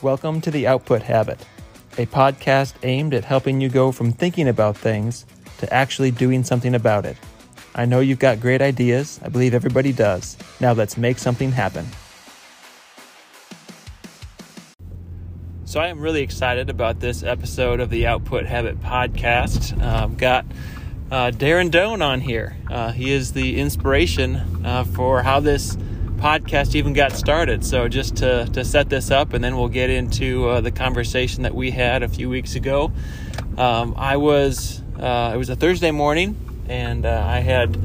Welcome to The Output Habit, a podcast aimed at helping you go from thinking about things to actually doing something about it. I know you've got great ideas. I believe everybody does. Now let's make something happen. So, I am really excited about this episode of the Output Habit podcast. I've got uh, Darren Doane on here. Uh, he is the inspiration uh, for how this podcast even got started. So, just to, to set this up, and then we'll get into uh, the conversation that we had a few weeks ago. Um, I was, uh, it was a Thursday morning, and uh, I had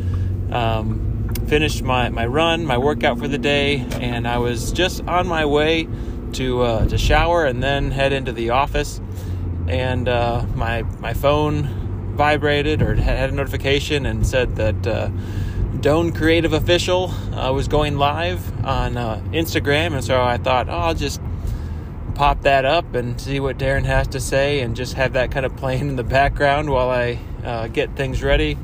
um, finished my, my run, my workout for the day, and I was just on my way to uh, to shower and then head into the office. And uh, my my phone vibrated or had a notification and said that uh, Doane Creative Official uh, was going live on uh, Instagram. And so I thought, oh, I'll just pop that up and see what Darren has to say, and just have that kind of playing in the background while I uh, get things ready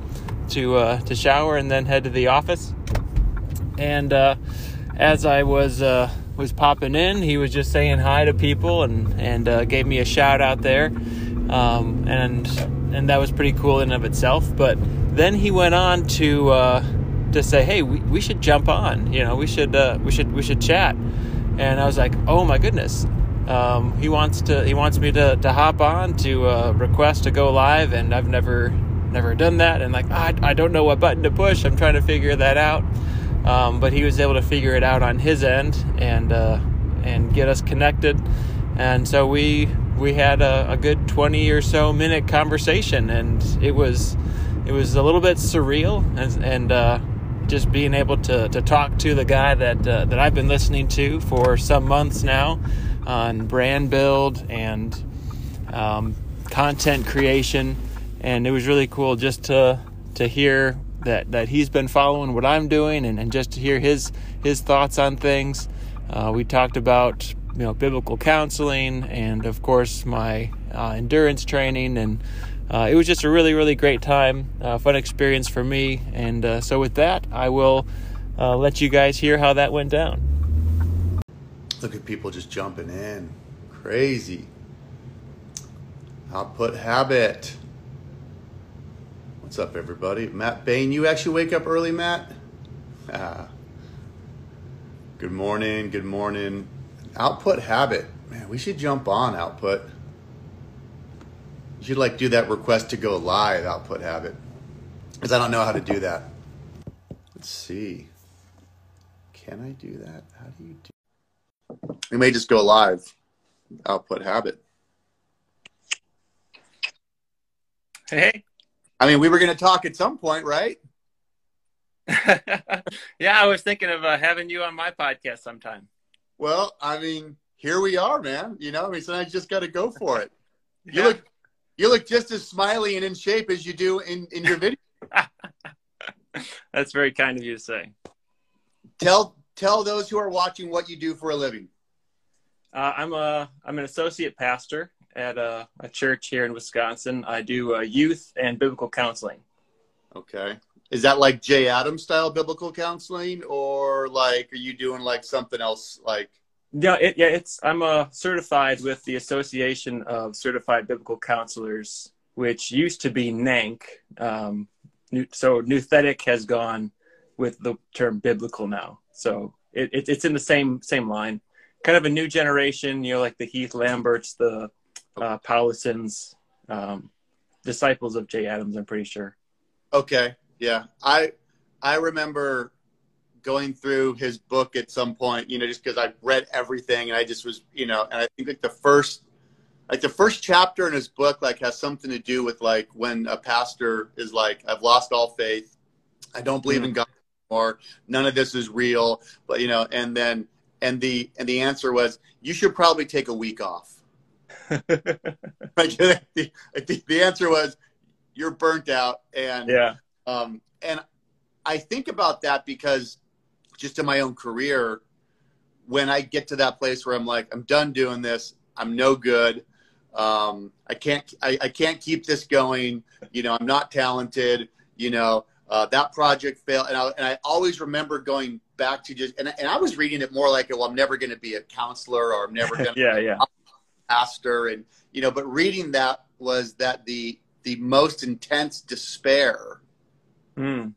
to to shower and then head to the office. And as I was was popping in. He was just saying hi to people and and uh, gave me a shout out there, um, and and that was pretty cool in of itself. But then he went on to uh, to say, hey, we, we should jump on. You know, we should uh, we should we should chat. And I was like, oh my goodness. Um, he wants to he wants me to, to hop on to uh, request to go live and I've never never done that and like I, I don't know what button to push I'm trying to figure that out um, but he was able to figure it out on his end and uh, and get us connected. And so we we had a, a, good 20 or so minute conversation, and it was it was a little bit surreal, and, and uh, just being able to, to talk to the guy that uh, that I've been listening to for some months now on brand build and um, content creation, and it was really cool just to to hear that that he's been following what I'm doing and, and just to hear his his thoughts on things. Uh, we talked about you know biblical counseling and of course my uh, endurance training and uh, it was just a really really great time, uh, fun experience for me. And uh, so with that, I will uh, let you guys hear how that went down. Look at people just jumping in, crazy. Output habit. What's up, everybody? Matt Bain. You actually wake up early, Matt? Ah. Good morning. Good morning. Output habit. Man, we should jump on output. You should like do that request to go live output habit. Because I don't know how to do that. Let's see. Can I do that? How do you do We may just go live output habit. Hey. I mean, we were going to talk at some point, right? yeah, I was thinking of uh, having you on my podcast sometime. Well, I mean, here we are, man. You know, I mean, sometimes you just got to go for it. You yeah. look, you look just as smiley and in shape as you do in in your video. That's very kind of you to say. Tell tell those who are watching what you do for a living. Uh, I'm a I'm an associate pastor at a, a church here in Wisconsin. I do uh, youth and biblical counseling. Okay. Is that like Jay Adams style biblical counseling, or like are you doing like something else? Like yeah, it, yeah, it's I'm a certified with the Association of Certified Biblical Counselors, which used to be NANC. Um, so Nouthetic has gone with the term biblical now. So it, it, it's in the same same line. Kind of a new generation, you know, like the Heath Lamberts, the uh, Powlisons, um, disciples of Jay Adams. I'm pretty sure. Okay, yeah, I I remember going through his book at some point, you know, just because I read everything and I just was, you know, and I think like the first, like the first chapter in his book, like has something to do with like when a pastor is like, I've lost all faith, I don't believe mm. in God anymore, none of this is real, but you know, and then and the and the answer was, you should probably take a week off. The, the, the answer was you're burnt out and yeah um, and i think about that because just in my own career when i get to that place where i'm like i'm done doing this i'm no good um, i can't I, I can't keep this going you know i'm not talented you know uh, that project failed and I, and I always remember going back to just, and, and I was reading it more like, well, I'm never going to be a counselor or I'm never going to yeah, yeah. pastor. And, you know, but reading that was that the, the most intense despair Mm.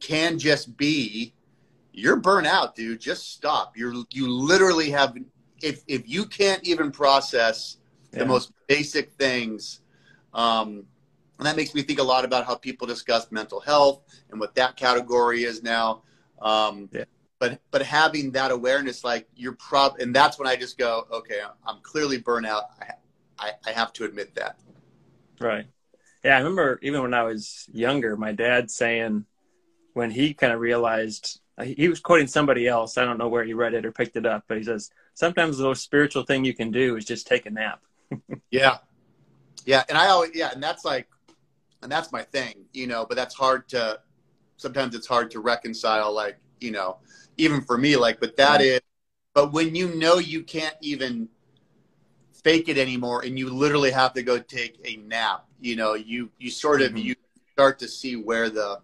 can just be you're burnt out, dude. Just stop. You're you literally have if if you can't even process the most basic things, um, and that makes me think a lot about how people discuss mental health and what that category is now. Um, Yeah. But but having that awareness, like you're prob, and that's when I just go, okay, I'm clearly burnt out. I, I, I have to admit that. Right. Yeah, I remember even when I was younger, my dad saying when he kind of realized uh, he was quoting somebody else. I don't know where he read it or picked it up, but he says sometimes the most spiritual thing you can do is just take a nap. Yeah. Yeah. And I always, yeah. And that's like, and that's my thing, you know, but that's hard to, sometimes it's hard to reconcile, like, you know, even for me, like, but that is, but when you know you can't even fake it anymore and you literally have to go take a nap, you know, you, you sort of, Mhm. you start to see where the,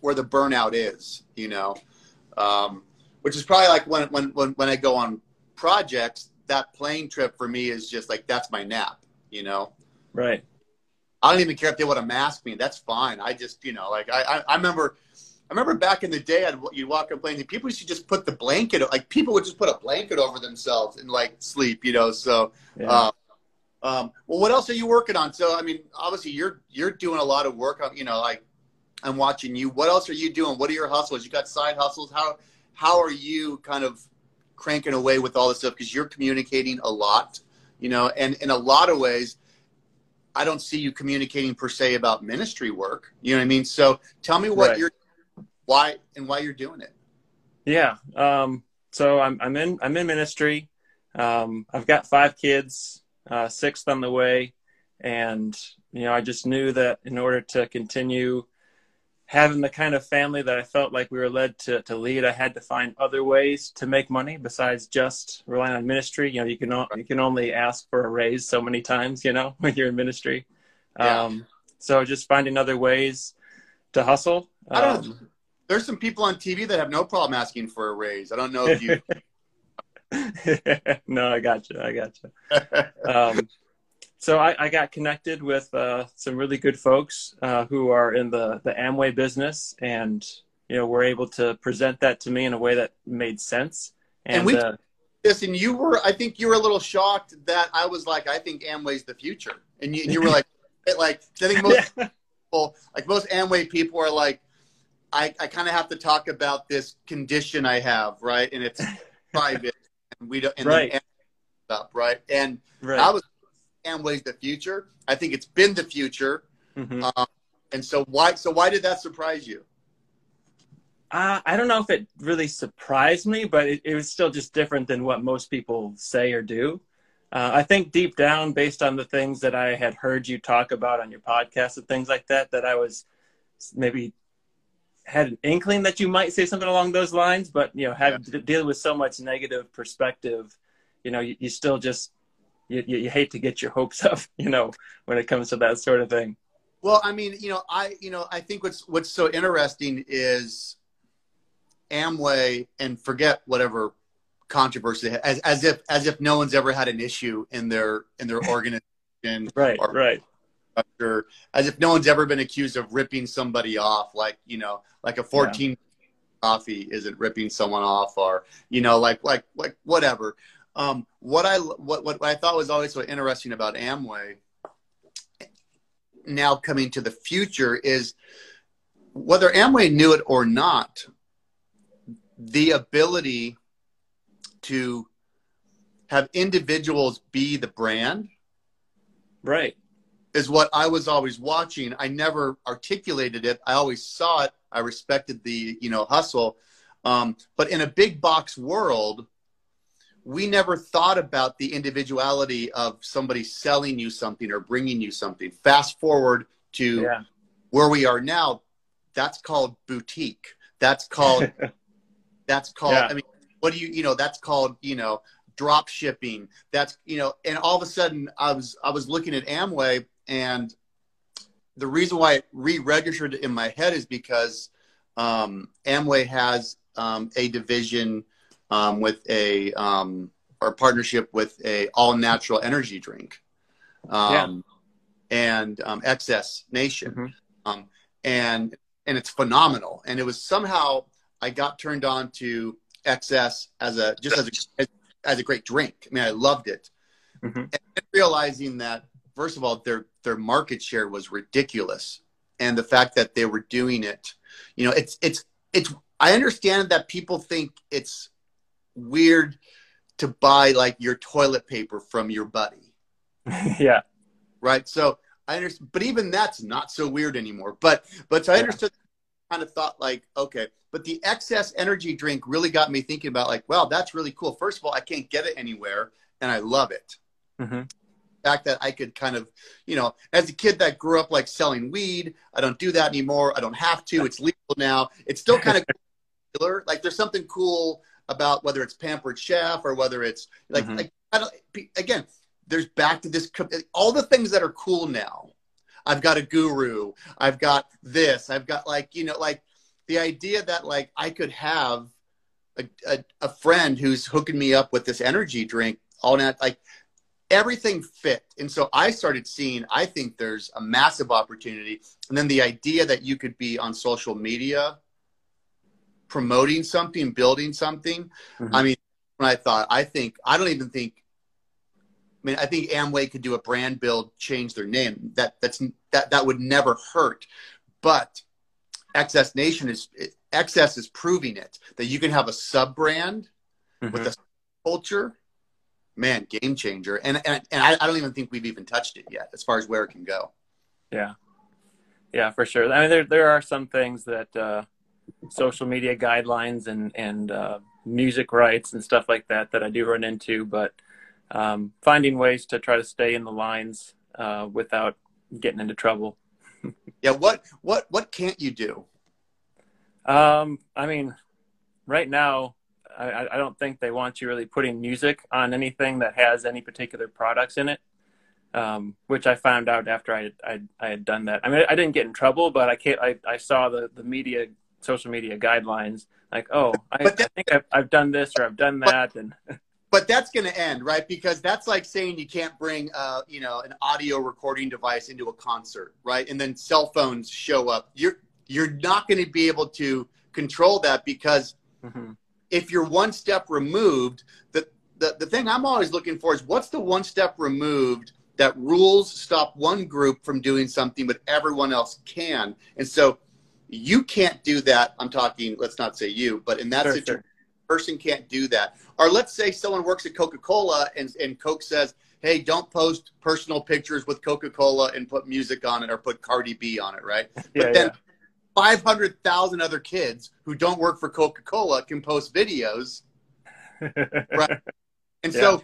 where the burnout is, you know, um, which is probably like when, when, when, when I go on projects, that plane trip for me is just like, that's my nap, you know? Right. I don't even care if they want to mask me. That's fine. I just, you know, like I, I, I remember, I remember back in the day, I'd, you'd walk on planes and people used to just put the blanket, like people would just put a blanket over themselves and like sleep, you know? So, Yeah. um, um, well, what else are you working on? So, I mean, obviously you're, you're doing a lot of work on, you know, like I'm watching you. What else are you doing? What are your hustles? You got side hustles. How, how are you kind of cranking away with all this stuff? Cause you're communicating a lot, you know, and in a lot of ways, I don't see you communicating per se about ministry work. You know what I mean? So tell me what Right. you're, why, and why you're doing it. Yeah. Um, so I'm I'm in I'm in ministry. Um, I've got five kids, uh, sixth on the way, and you know I just knew that in order to continue having the kind of family that I felt like we were led to to lead, I had to find other ways to make money besides just relying on ministry. You know, you can o- you can only ask for a raise so many times. You know, when you're in ministry. Yeah. Um, so just finding other ways to hustle. I don't Um, There's some people on TV that have no problem asking for a raise. I don't know if you, no, I got you. I got you. Um, so I, I got connected with uh, some really good folks uh, who are in the the Amway business, and you know were able to present that to me in a way that made sense. And, And we- uh, and you were, I think you were a little shocked that I was like, I think Amway's the future. And you, you were like, like, I think most people, like most Amway people are like, I, I kind of have to talk about this condition I have, right? And it's private, we don't, and Right. then up, right? And right. I was Amway's the future. I think it's been the future. Mhm. Um, and so why, so why did that surprise you? Uh, I don't know if it really surprised me, but it, it was still just different than what most people say or do. Uh, I think deep down, based on the things that I had heard you talk about on your podcast and things like that, that I was maybe had an inkling that you might say something along those lines. But you know, have dealing with so much negative perspective, you know, you, you still just you, you, you hate to get your hopes up, you know, when it comes to that sort of thing. Well, I mean, you know, I, you know, I think what's what's so interesting is Amway, and forget whatever controversy, as as if as if no one's ever had an issue in their in their organization, Right, or right, or as if no one's ever been accused of ripping somebody off, like you know, like a fourteen coffee isn't ripping someone off, or you know, like like like whatever. Um, what I what what I thought was always so interesting about Amway now coming to the future is whether Amway knew it or not, the ability to have individuals be the brand right. Is what I was always watching. I never articulated it. I always saw it. I respected the, you know, hustle. Um, but in a big box world, we never thought about the individuality of somebody selling you something or bringing you something. Fast forward to Yeah. where we are now, that's called boutique. That's called that's called Yeah. I mean, what do you you know, that's called, you know, drop shipping. That's you know, and all of a sudden I was I was looking at Amway and the reason why it re-registered in my head is because um, Amway has um, a division um, with a um, or partnership with a all natural energy drink, um, yeah. and um, XS Nation, mm-hmm. um, and and it's phenomenal. And it was somehow I got turned on to XS as a just as a as a great drink. I mean, I loved it, mm-hmm. and realizing that first of all, their their market share was ridiculous, and the fact that they were doing it, you know, it's it's it's. I understand that people think it's weird to buy like your toilet paper from your buddy. yeah. Right. So I understand, but even that's not so weird anymore. But but so I understood. Kind of thought like, okay, but the XS energy drink really got me thinking about like, well, that's really cool. First of all, I can't get it anywhere, and I love it. Mm-hmm fact that I could kind of, you know, as a kid that grew up like selling weed, I don't do that anymore. I don't have to. It's legal now. It's still kind of cool. like there's something cool about whether it's pampered chef or whether it's like, mm-hmm. like I don't, again, there's back to this all the things that are cool now. I've got a guru. I've got this. I've got like you know like the idea that like I could have a, a, a friend who's hooking me up with this energy drink all night like everything fit. And so I started seeing, I think there's a massive opportunity. And then the idea that you could be on social media promoting something, building something. Mm-hmm. I mean, when I thought, I think, I don't even think, I mean, I think Amway could do a brand build, change their name. That that's that that would never hurt. But XS Nation is XS is proving it that you can have a sub brand mm-hmm. with a culture man, game changer. And and, and I, I, don't even think we've even touched it yet as far as where it can go. Yeah, yeah, for sure. I mean, there there are some things that uh, social media guidelines and and uh, music rights and stuff like that that I do run into, but um, finding ways to try to stay in the lines uh, without getting into trouble. yeah. What what what can't you do? Um, I mean, right now I, I don't think they want you really putting music on anything that has any particular products in it. Um, which I found out after I, I, I had done that. I mean, I didn't get in trouble, but I can't, I, I saw the, the media, social media guidelines like, oh, I, that, I think I've, I've done this or I've done that. But, and, but that's going to end, right? Because that's like saying you can't bring, uh, you know, an audio recording device into a concert, right? And then cell phones show up. You're, you're not going to be able to control that because mm-hmm if you're one step removed, the, the, the thing I'm always looking for is what's the one step removed that rules stop one group from doing something, but everyone else can. And so you can't do that. I'm talking, let's not say you, but in that sure, situation, sure. person can't do that. Or let's say someone works at Coca-Cola and, and Coke says, hey, don't post personal pictures with Coca-Cola and put music on it or put Cardi B on it, right? Yeah, but then yeah. 500,000 other kids who don't work for Coca Cola can post videos. right. And yeah. so,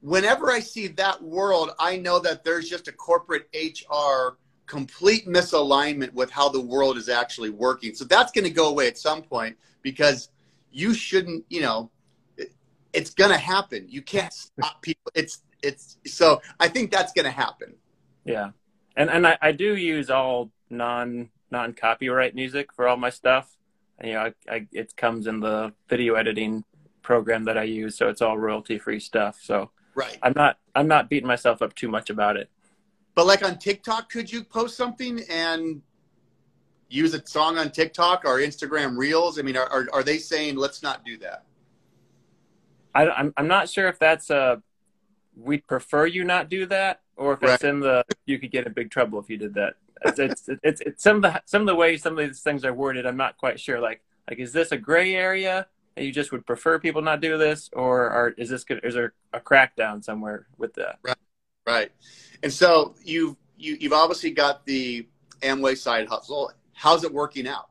whenever I see that world, I know that there's just a corporate HR complete misalignment with how the world is actually working. So, that's going to go away at some point because you shouldn't, you know, it, it's going to happen. You can't stop people. It's, it's, so I think that's going to happen. Yeah. And, and I, I do use all non non copyright music for all my stuff. And, you know, I, I, it comes in the video editing program that I use, so it's all royalty free stuff. So right, I'm not I'm not beating myself up too much about it. But like on TikTok, could you post something and use a song on TikTok or Instagram Reels? I mean, are are, are they saying let's not do that? I, am I'm, I'm not sure if that's a we'd prefer you not do that, or if right. it's in the you could get in big trouble if you did that it's, it's, it's, it's, some of the some of the ways some of these things are worded. I'm not quite sure. Like like is this a gray area? And you just would prefer people not do this, or are, is this is there a crackdown somewhere with that? Right, right. And so you've you, you've obviously got the Amway side hustle. How's it working out?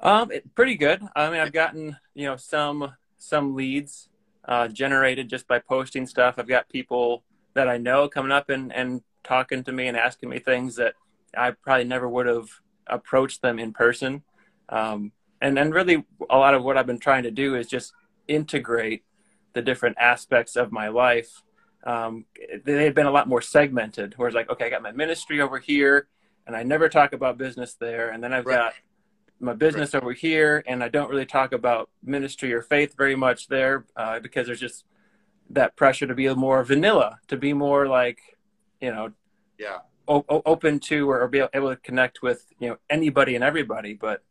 Um, it, pretty good. I mean, I've gotten you know some some leads uh, generated just by posting stuff. I've got people that I know coming up and and talking to me and asking me things that I probably never would have approached them in person. Um, and and really, a lot of what I've been trying to do is just integrate the different aspects of my life. Um, they had been a lot more segmented. Where it's like, okay, I got my ministry over here, and I never talk about business there, and then I've right. got my business over here, and I don't really talk about ministry or faith very much there uh, because there's just that pressure to be more vanilla, to be more like, you know, yeah, o- open to or, be able to connect with you know anybody and everybody, but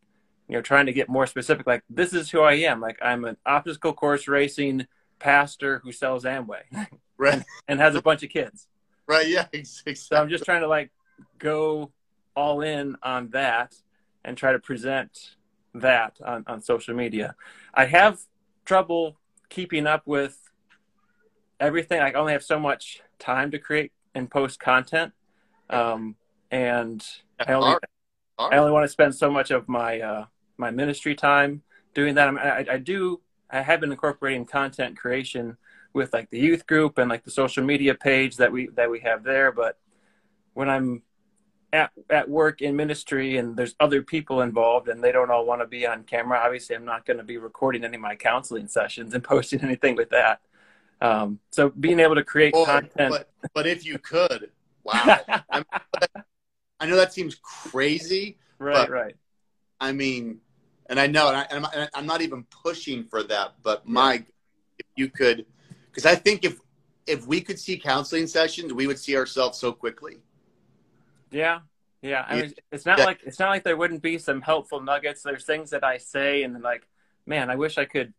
you know, trying to get more specific. Like this is who I am. Like I'm an obstacle course racing pastor who sells Amway, right, and, and has a bunch of kids. Right. Yeah. Exactly. So I'm just trying to like go all in on that and try to present that on, on social media. I have trouble keeping up with everything. I only have so much time to create and post content. Um, and I only, I only want to spend so much of my, uh, my ministry time doing that. I, mean, I, I do, I have been incorporating content creation with like the youth group and like the social media page that we, that we have there. But when I'm at, at work in ministry and there's other people involved and they don't all want to be on camera obviously i'm not going to be recording any of my counseling sessions and posting anything with that um, so being able to create Boy, content but, but if you could wow I, mean, I know that seems crazy right right i mean and i know and, I, am I'm not even pushing for that but my if you could because i think if if we could see counseling sessions we would see ourselves so quickly yeah, yeah. I mean, it's not yeah. like it's not like there wouldn't be some helpful nuggets. There's things that I say, and like, man, I wish I could,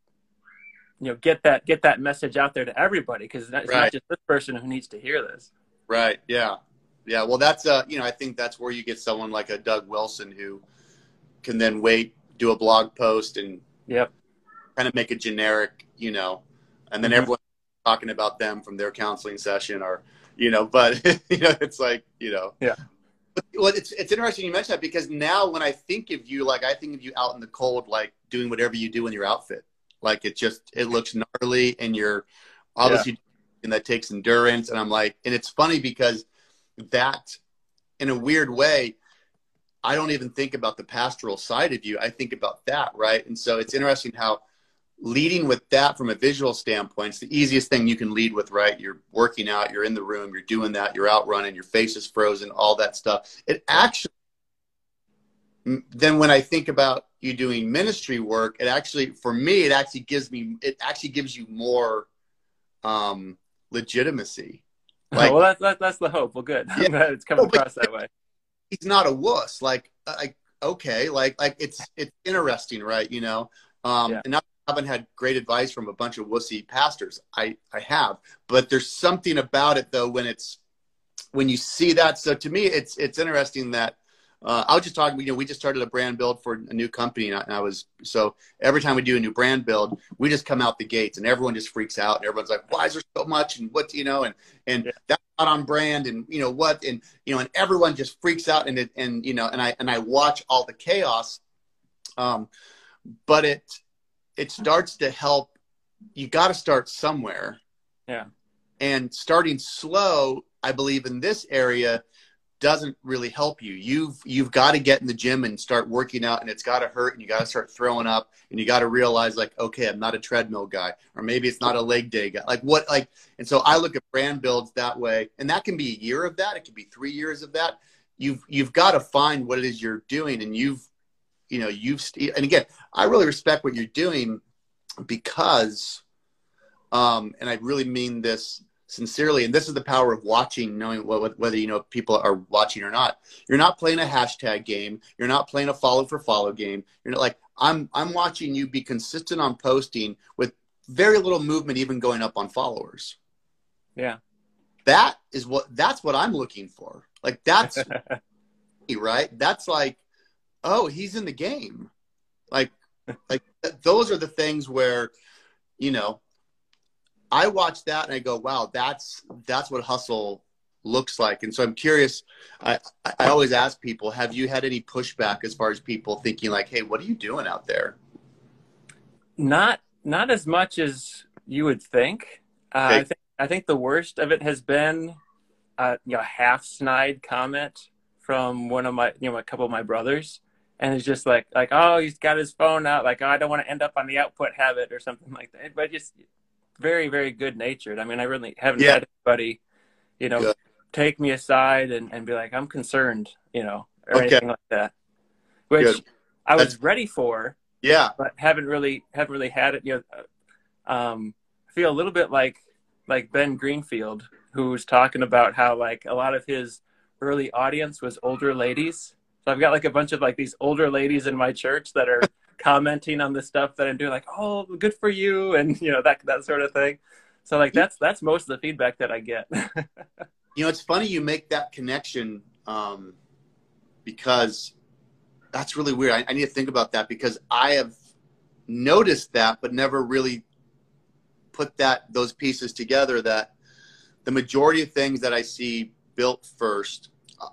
you know, get that get that message out there to everybody because it's right. not just this person who needs to hear this. Right. Yeah. Yeah. Well, that's uh, you know, I think that's where you get someone like a Doug Wilson who can then wait, do a blog post, and yep, kind of make a generic, you know, and then mm-hmm. everyone talking about them from their counseling session or you know but you know it's like you know yeah well, it's it's interesting you mentioned that because now when I think of you, like I think of you out in the cold, like doing whatever you do in your outfit. Like it just it looks gnarly, and you're obviously yeah. and that takes endurance. And I'm like, and it's funny because that, in a weird way, I don't even think about the pastoral side of you. I think about that, right? And so it's interesting how leading with that from a visual standpoint it's the easiest thing you can lead with right you're working out you're in the room you're doing that you're out running your face is frozen all that stuff it actually then when i think about you doing ministry work it actually for me it actually gives me it actually gives you more um legitimacy like, well that's, that's that's the hope well good yeah. it's coming across that way he's not a wuss like like okay like like it's it's interesting right you know um yeah. and not haven't had great advice from a bunch of wussy pastors. I, I have, but there's something about it though when it's when you see that. So to me, it's it's interesting that uh, I was just talking. You know, we just started a brand build for a new company, and I, and I, was so every time we do a new brand build, we just come out the gates, and everyone just freaks out, and everyone's like, "Why is there so much?" and what do you know, and and yeah. that's not on brand, and you know what, and you know, and everyone just freaks out, and it, and you know, and I and I watch all the chaos, um, but it it starts to help. You got to start somewhere. Yeah. And starting slow, I believe in this area doesn't really help you. You've you've got to get in the gym and start working out and it's got to hurt and you got to start throwing up and you got to realize like okay, I'm not a treadmill guy or maybe it's not a leg day guy. Like what like and so I look at brand builds that way and that can be a year of that, it can be 3 years of that. You've you've got to find what it is you're doing and you've you know, you've and again, I really respect what you're doing because, um, and I really mean this sincerely, and this is the power of watching, knowing what, whether you know people are watching or not. You're not playing a hashtag game. You're not playing a follow for follow game. You're not like I'm. I'm watching you be consistent on posting with very little movement, even going up on followers. Yeah, that is what. That's what I'm looking for. Like that's right. That's like, oh, he's in the game. Like like those are the things where you know i watch that and i go wow that's that's what hustle looks like. And so i'm curious i i always ask people have you had any pushback as far as people thinking like hey what are you doing out there? Not not as much as you would think. Uh, okay. i think i think the worst of it has been uh, you know half snide comment from one of my you know a couple of my brothers. And it's just like like oh he's got his phone out. Like oh, I don't want to end up on the output habit or something like that. But just very very good natured. I mean I really haven't yeah. had anybody you know good. take me aside and, and be like I'm concerned you know or okay. anything like that. Which good. I was That's, ready for. Yeah, but haven't really haven't really had it. You know, um, I feel a little bit like like Ben Greenfield, who's talking about how like a lot of his early audience was older ladies. So I've got like a bunch of like these older ladies in my church that are commenting on the stuff that I'm doing, like, "Oh, good for you," and you know that that sort of thing. So like that's that's most of the feedback that I get. you know, it's funny you make that connection um, because that's really weird. I, I need to think about that because I have noticed that, but never really put that those pieces together. That the majority of things that I see built first,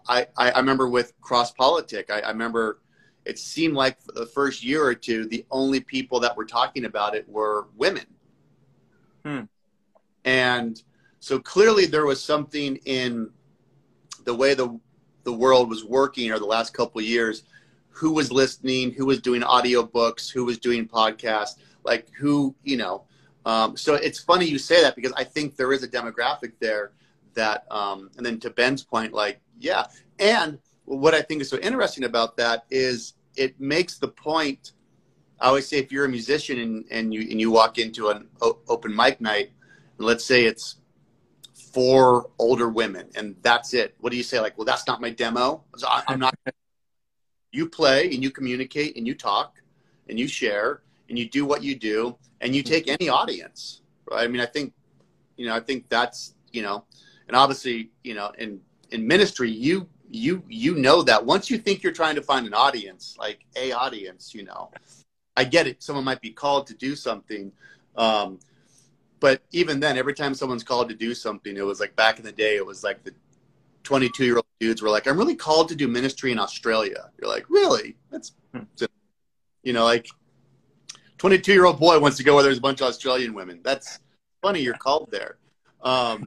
I, I, I remember with CrossPolitic. I, I remember it seemed like the first year or two, the only people that were talking about it were women. Hmm. And so clearly there was something in the way the the world was working over the last couple of years. Who was listening? Who was doing audiobooks? Who was doing podcasts? Like who, you know. Um, so it's funny you say that because I think there is a demographic there that, um, and then to Ben's point, like, yeah. And what I think is so interesting about that is it makes the point. I always say if you're a musician and, and you and you walk into an open mic night, let's say it's four older women and that's it. What do you say? Like well that's not my demo. I, i'm not you play and you communicate and you talk and you share and you do what you do and you take any audience right? I mean i think you know i think that's you know and obviously you know in in ministry you you you know that once you think you're trying to find an audience like a audience you know i get it someone might be called to do something um, but even then, every time someone's called to do something, it was like back in the day, it was like the 22 year old dudes were like, I'm really called to do ministry in Australia. You're like, really? That's, hmm. you know, like 22 year old boy wants to go where there's a bunch of Australian women. That's funny you're called there. Um,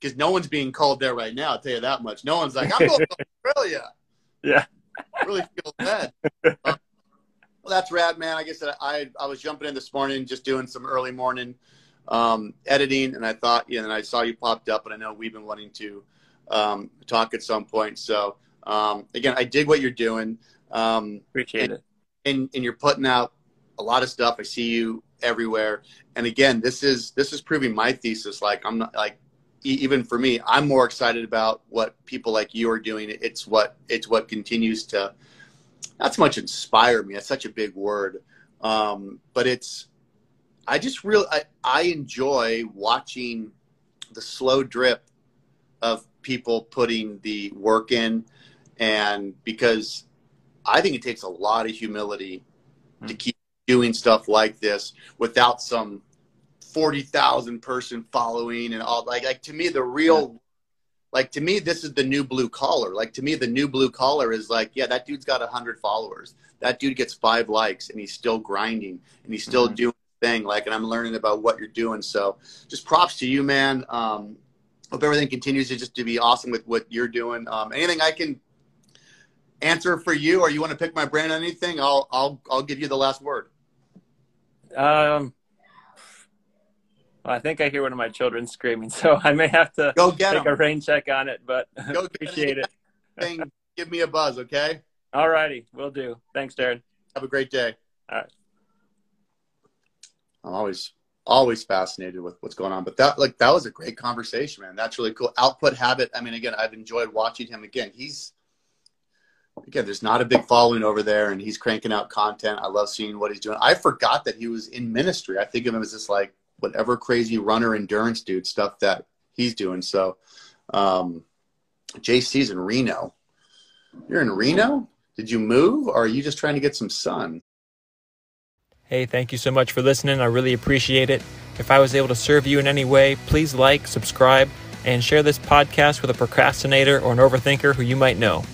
because no one's being called there right now. I'll tell you that much. No one's like, I'm going to Australia. Yeah. I really feel bad. Um, well, that's rad, man. I guess I, I was jumping in this morning, just doing some early morning um, editing, and I thought, yeah, and I saw you popped up, and I know we've been wanting to um, talk at some point. So um, again, I dig what you're doing. Um, Appreciate and, it. And, and you're putting out a lot of stuff. I see you everywhere. And again, this is this is proving my thesis. Like I'm not like even for me, I'm more excited about what people like you are doing. It's what it's what continues to not so much inspire me. That's such a big word, um, but it's I just really I, I enjoy watching the slow drip of people putting the work in and because I think it takes a lot of humility mm-hmm. to keep doing stuff like this without some 40,000 person following and all like like to me the real yeah. like to me this is the new blue collar like to me the new blue collar is like yeah that dude's got 100 followers that dude gets 5 likes and he's still grinding and he's still mm-hmm. doing thing. Like, and I'm learning about what you're doing. So just props to you, man. Um, hope everything continues to just to be awesome with what you're doing. Um, anything I can answer for you, or you want to pick my brain on anything, I'll I'll I'll give you the last word. Um, well, I think I hear one of my children screaming, so I may have to go get take a rain check on it. But go appreciate it. Thing, give me a buzz, okay? All righty, will do. Thanks, Darren. Have a great day. All right. I'm always always fascinated with what's going on. But that like that was a great conversation, man. That's really cool. Output habit. I mean, again, I've enjoyed watching him. Again, he's again, there's not a big following over there, and he's cranking out content. I love seeing what he's doing. I forgot that he was in ministry. I think of him as this like whatever crazy runner endurance dude stuff that he's doing. So, um, JC's in Reno. You're in Reno. Did you move, or are you just trying to get some sun? Hey, thank you so much for listening. I really appreciate it. If I was able to serve you in any way, please like, subscribe, and share this podcast with a procrastinator or an overthinker who you might know.